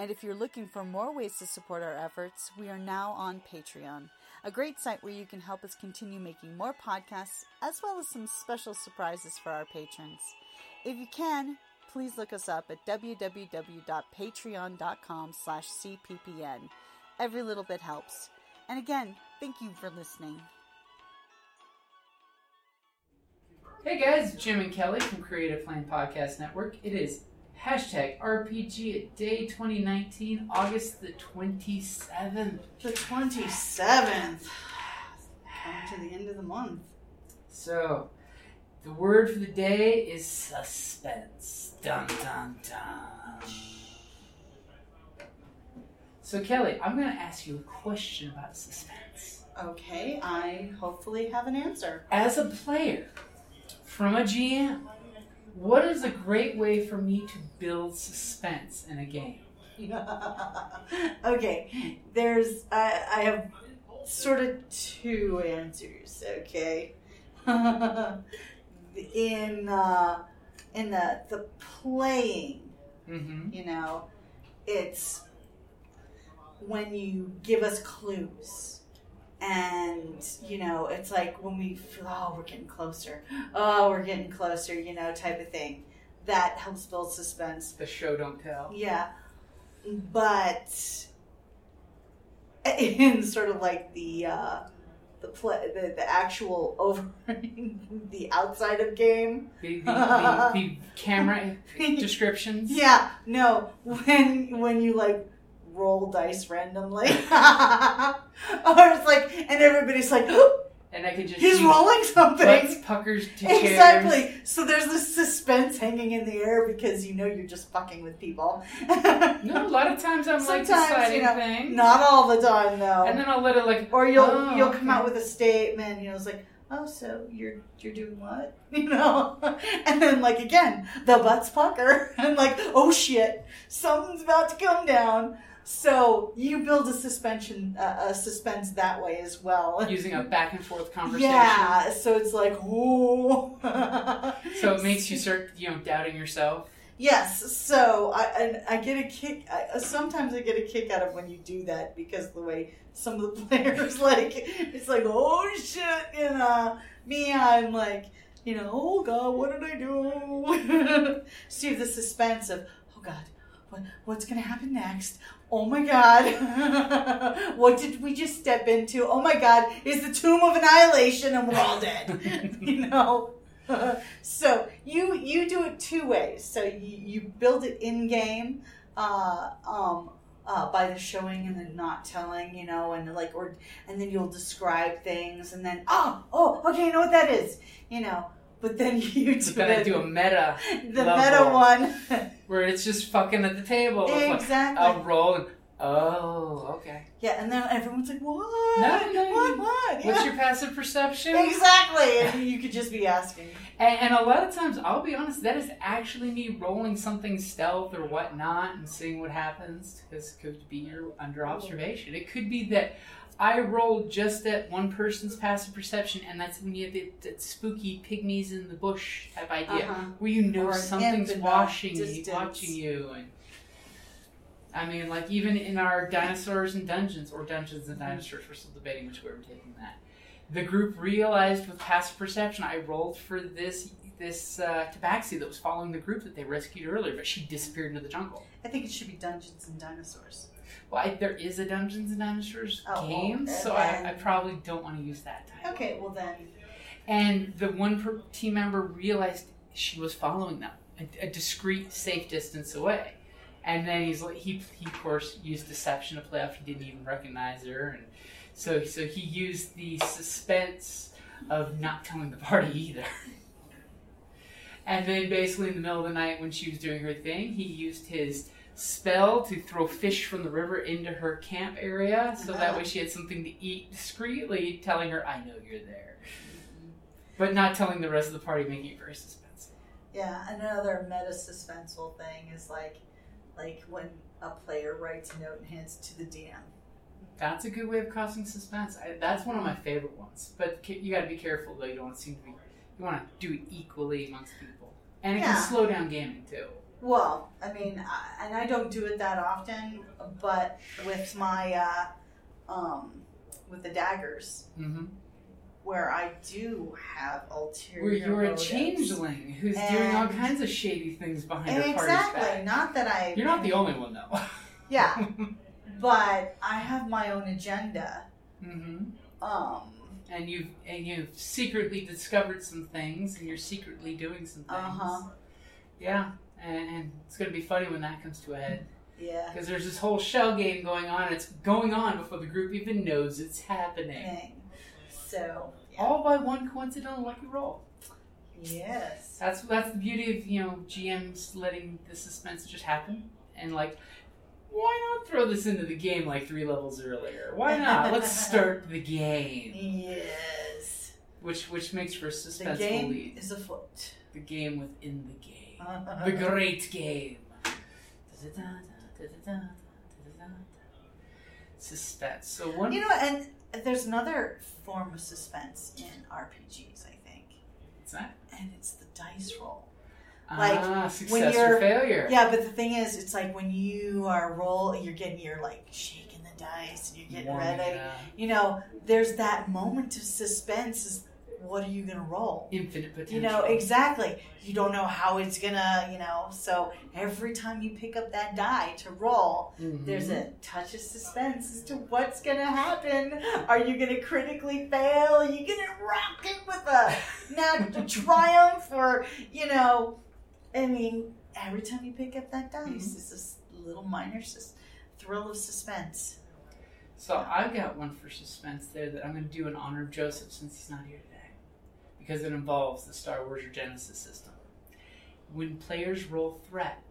And if you're looking for more ways to support our efforts, we are now on Patreon, a great site where you can help us continue making more podcasts, as well as some special surprises for our patrons. If you can, please look us up at www.patreon.com slash cppn. Every little bit helps. And again, thank you for listening. Hey guys, Jim and Kelly from Creative Plan Podcast Network. It is hashtag RPG Day 2019, August the 27th. The 27th. Coming to the end of the month. So, the word for the day is suspense. Dun dun dun. So, Kelly, I'm going to ask you a question about suspense. Okay, I hopefully have an answer. As a player, from a GM, what is a great way for me to build suspense in a game? okay, there's I, I have sort of two answers. Okay, in uh, in the the playing, Mm-hmm. you know, it's when you give us clues. And you know, it's like when we feel, oh, we're getting closer. Oh, we're getting closer. You know, type of thing. That helps build suspense. The show don't tell. Yeah, but in sort of like the uh, the play, the, the actual over the outside of game. The, the, the, the camera descriptions. Yeah, no, when when you like roll dice randomly, or it's like, and everybody's like, And I could just he's rolling something. butts puckers to chairs. Exactly. So there's this suspense hanging in the air because you know you're just fucking with people. No, a lot of times I'm like deciding you know, things. Not all the time, though. And then I'll let it like. or you'll oh, you'll come okay. out with a statement. You know, it's like, oh, so you're you're doing what? You know, and then like again, the butts pucker, and like, oh shit, something's about to come down. So you build a suspension, uh, a suspense that way as well. using a back and forth conversation. Yeah, so it's like, ooh. So it makes you start, you know, doubting yourself. Yes, so I, I I get a kick. I, sometimes I get a kick out of when you do that because the way some of the players like it's like oh shit, and uh, me I'm like you know oh god what did I do? See the suspense of oh god what what's gonna happen next? Oh my god, what did we just step into? Oh my god, is the tomb of annihilation and we're all dead? you know. so you you do it two ways. So you, you build it in game, uh, um, uh, by the showing and the not telling, you know, and like or and then you'll describe things and then oh oh okay, I know what that is, you know. But then you do But then I do a meta the meta one. where it's just fucking at the table. It's like, exactly. I'll roll and oh, okay. yeah, and then everyone's like, "What? No, no, what? you- What? What's your passive perception? exactly?" And you could just be asking. And, and a lot of times, I'll be honest, that is actually me rolling something stealth or whatnot and seeing what happens. Because it could be you're under observation. It could be that I rolled just at one person's passive perception, and that's when you have the, that spooky pygmies in the bush type idea, Uh-huh. where you know Or something's imp in the watching you, watching you, and I mean, like even in our dinosaurs and dungeons, or dungeons and dinosaurs, we're still debating which way we're taking that. The group realized with passive perception, I rolled for this this uh, tabaxi that was following the group that they rescued earlier, but she disappeared into the jungle. I think it should be Dungeons and Dinosaurs. Well, I, there is a Dungeons and Dinosaurs Oh, well, game, so then- I, I probably don't want to use that title. Okay, well then. And the one per team member realized she was following them, a, a discreet, safe distance away. And then he's like, he, he of course used deception to play off. He didn't even recognize her, and so so he used the suspense of not telling the party either. And then basically in the middle of the night when she was doing her thing, he used his spell to throw fish from the river into her camp area so that way ah. she had something to eat discreetly, telling her, I know you're there. But not telling the rest of the party, making it very suspenseful. Yeah, another meta suspenseful thing is like like when a player writes a note and hands it to the DM. That's a good way of causing suspense. I, that's one of my favorite ones. But you got to be careful though. You don't want to seem to be. You want to do it equally amongst people, and it Yeah. can slow down gaming too. Well, I mean, I, and I don't do it that often, but with my uh, um, with the daggers, Mm-hmm. where I do have ulterior. Where you're a changeling who's doing all kinds of shady things behind her party's Exactly. Not that I. You're not the only one though. Yeah, but I have my own agenda. hmm Um. And you've and you've secretly discovered some things, and you're secretly doing some things. Uh huh. Yeah, and, and it's gonna be funny when that comes to a head Yeah. because there's this whole shell game going on. and It's going on before the group even knows it's happening. Thing. So. Yeah. All by one coincidental lucky roll. Yes. That's that's the beauty of you know GMs letting the suspense just happen and like. Why not throw this into the game like three levels earlier? Why not? Let's start the game, Yes. which which makes for a The suspenseful game lead. is afoot. The game within the game. The great game. Suspense. So one. You know, and there's another form of suspense in RPGs, I think, What's that? and it's the dice roll. Like, ah, success you're- or failure. Yeah, but the thing is, it's like when you are roll, you're getting, you're like shaking the dice, and you're getting ready. You know, there's that moment of suspense. Is what are you gonna roll? Infinite potential. You know, exactly. You don't know how it's gonna, you know. So every time you pick up that die to roll, Mhm. there's a touch of suspense as to what's gonna happen. Are you gonna critically fail? Are you gonna rock it with a nat- triumph, or you know? I mean, every time you pick up that dice, Mhm. it's this little minor sus- thrill of suspense. So I've got one for suspense there that I'm going to do in honor of Joseph since he's not here today, because it involves the Star Wars or Genesys system. When players roll threat,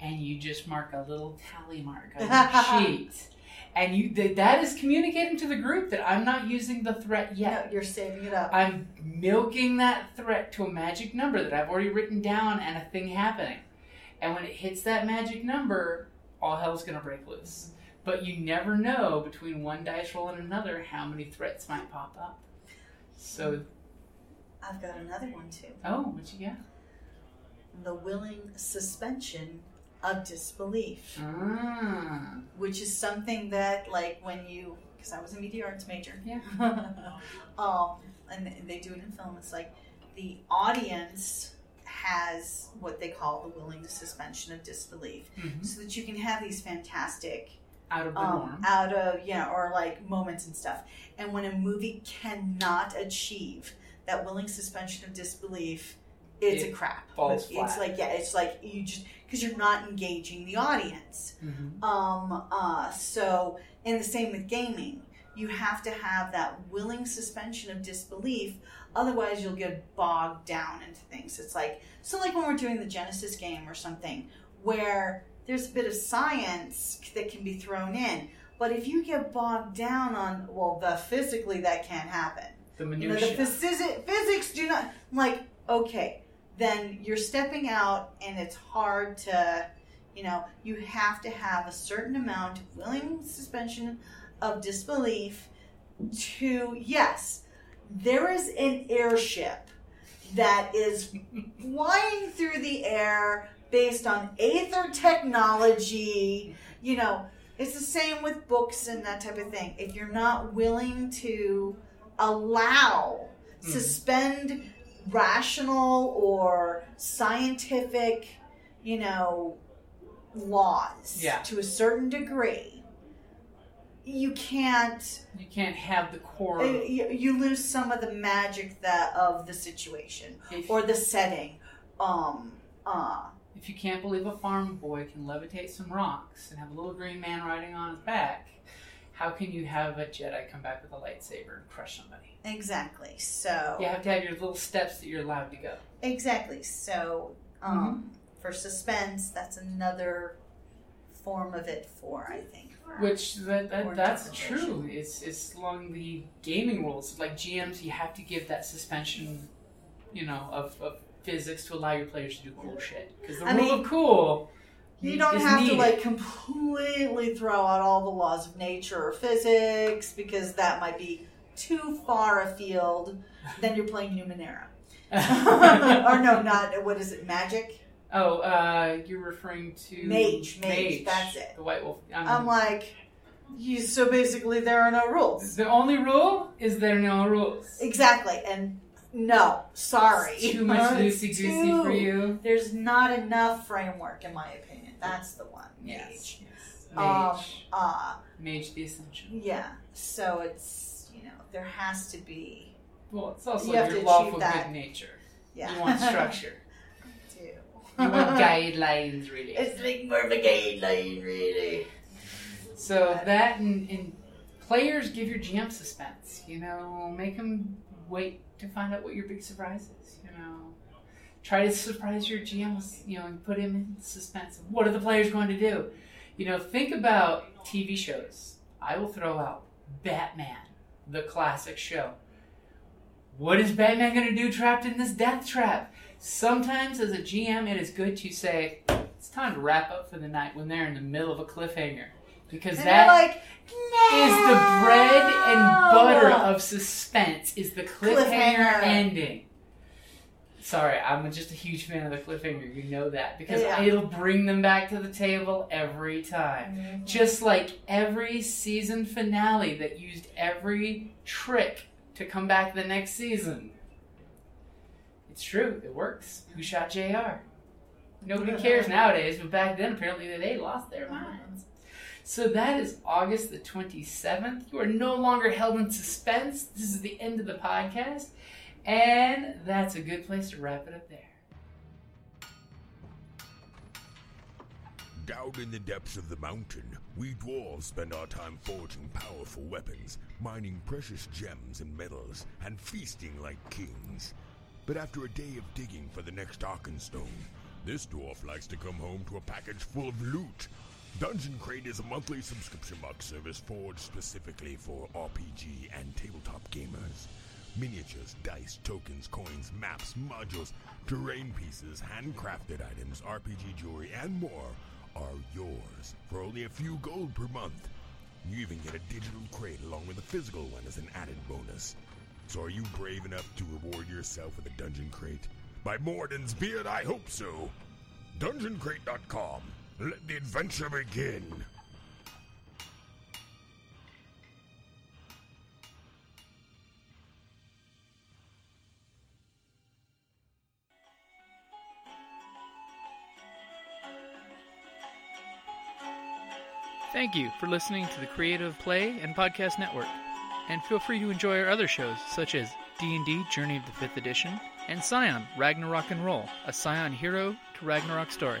and you just mark a little tally mark on your sheet, and you th- that is communicating to the group that I'm not using the threat yet. No, you're saving it up. I'm milking that threat to a magic number that I've already written down and a thing happening. And when it hits that magic number, all hell's gonna break loose. But you never know between one dice roll and another how many threats might pop up. So, I've got another one too. oh, what you got? The willing suspension of disbelief. Ah, which is something that like when you because I was a media arts major. Yeah. um, and they do it in film. It's like the audience has what they call the willing suspension of disbelief, mhm. so that you can have these fantastic out of the um, norm. out of yeah or like moments and stuff. And when a movie cannot achieve that willing suspension of disbelief, it's It a crap. falls flat. it's like yeah, it's like you just because you're not engaging the audience. Mhm. Um, uh, so, and the same with gaming. You have to have that willing suspension of disbelief, otherwise, you'll get bogged down into things. It's like, so like when we're doing the Genesys game or something, where there's a bit of science that can be thrown in. But if you get bogged down on, well, the physically that can't happen. The You know, the minutia. physi- physics do not, I'm like, okay, then you're stepping out and it's hard to, you know, you have to have a certain amount of willing suspension of disbelief to, yes, there is an airship that is flying through the air based on Aether technology, you know, it's the same with books and that type of thing. If you're not willing to allow, Mhm. suspend rational or scientific, you know, laws Yeah. to a certain degree, you can't. you can't have the core. uh, You, you lose some of the magic that of the situation if- or the setting. Um, Uh, If you can't believe a farm boy can levitate some rocks and have a little green man riding on his back, how can you have a Jedi come back with a lightsaber and crush somebody? exactly. So You have to have your little steps that you're allowed to go. exactly. So um, for suspense, that's another form of it for I think. Which that, that that's true. It's it's along the gaming rules. Like GMs, you have to give that suspension, you know, of, of physics to allow your players to do cool shit. Because the I rule mean, of cool, You don't have to like completely throw out all the laws of nature or physics because that might be too far afield. Then you're playing Numenera. or no, not what is it? Magic. Oh, uh, you're referring to Mage, mage, that's it. The White Wolf. Um, I'm like, you. So basically, there are no rules. the only rule is there are no rules. Exactly, and no, sorry, It's too much loosey goosey for you. There's not enough framework, in my opinion. That's the one. Yes. Mage. yes. Um, Mage. uh, Mage the essential. yeah. So it's you know there has to be Well, it's also You have your to lawful good nature. yeah. You want structure. I do. you want guidelines, really. It's like more of a guideline, really. So that and, and players give your GM suspense. You know, make them wait to find out what your big surprise is. You know, try to surprise your GM. You know, and put him in suspense. What are the players going to do? You know, think about TV shows. I will throw out Batman, the classic show. What is Batman going to do trapped in this death trap? Sometimes, as a GM, it is good to say, it's time to wrap up for the night when they're in the middle of a cliffhanger. Because And that like, is the bread and butter of suspense, is the cliffhanger, Cliffhanger. ending. Sorry, I'm just a huge fan of the cliffhanger. You know that. Because Yeah. it'll bring them back to the table every time. Mhm. Just like every season finale that used every trick to come back the next season. It's true, it works. Who shot JR? Nobody cares nowadays, but back then apparently they lost their minds. So that is August the 27th. You are no longer held in suspense. This is the end of the podcast. And that's a good place to wrap it up there. Down in the depths of the mountain, we dwarves spend our time forging powerful weapons, mining precious gems and metals, and feasting like kings. But after a day of digging for the next Arkenstone, this dwarf likes to come home to a package full of loot. Dungeon Crate is a monthly subscription box service forged specifically for RPG and tabletop gamers. Miniatures, dice, tokens, coins, maps, modules, terrain pieces, handcrafted items, RPG jewelry, and more are yours for only a few gold per month. You even get a digital crate along with a physical one as an added bonus. So are you brave enough to reward yourself with a dungeon crate? By Moradin's beard, I hope so. DungeonCrate.com. Let the adventure begin. Thank you for listening to the Creative Play and Podcast Network. And feel free to enjoy our other shows such as D&D Journey of the 5th Edition and Scion Ragnarok and Roll, a Scion hero to Ragnarok story.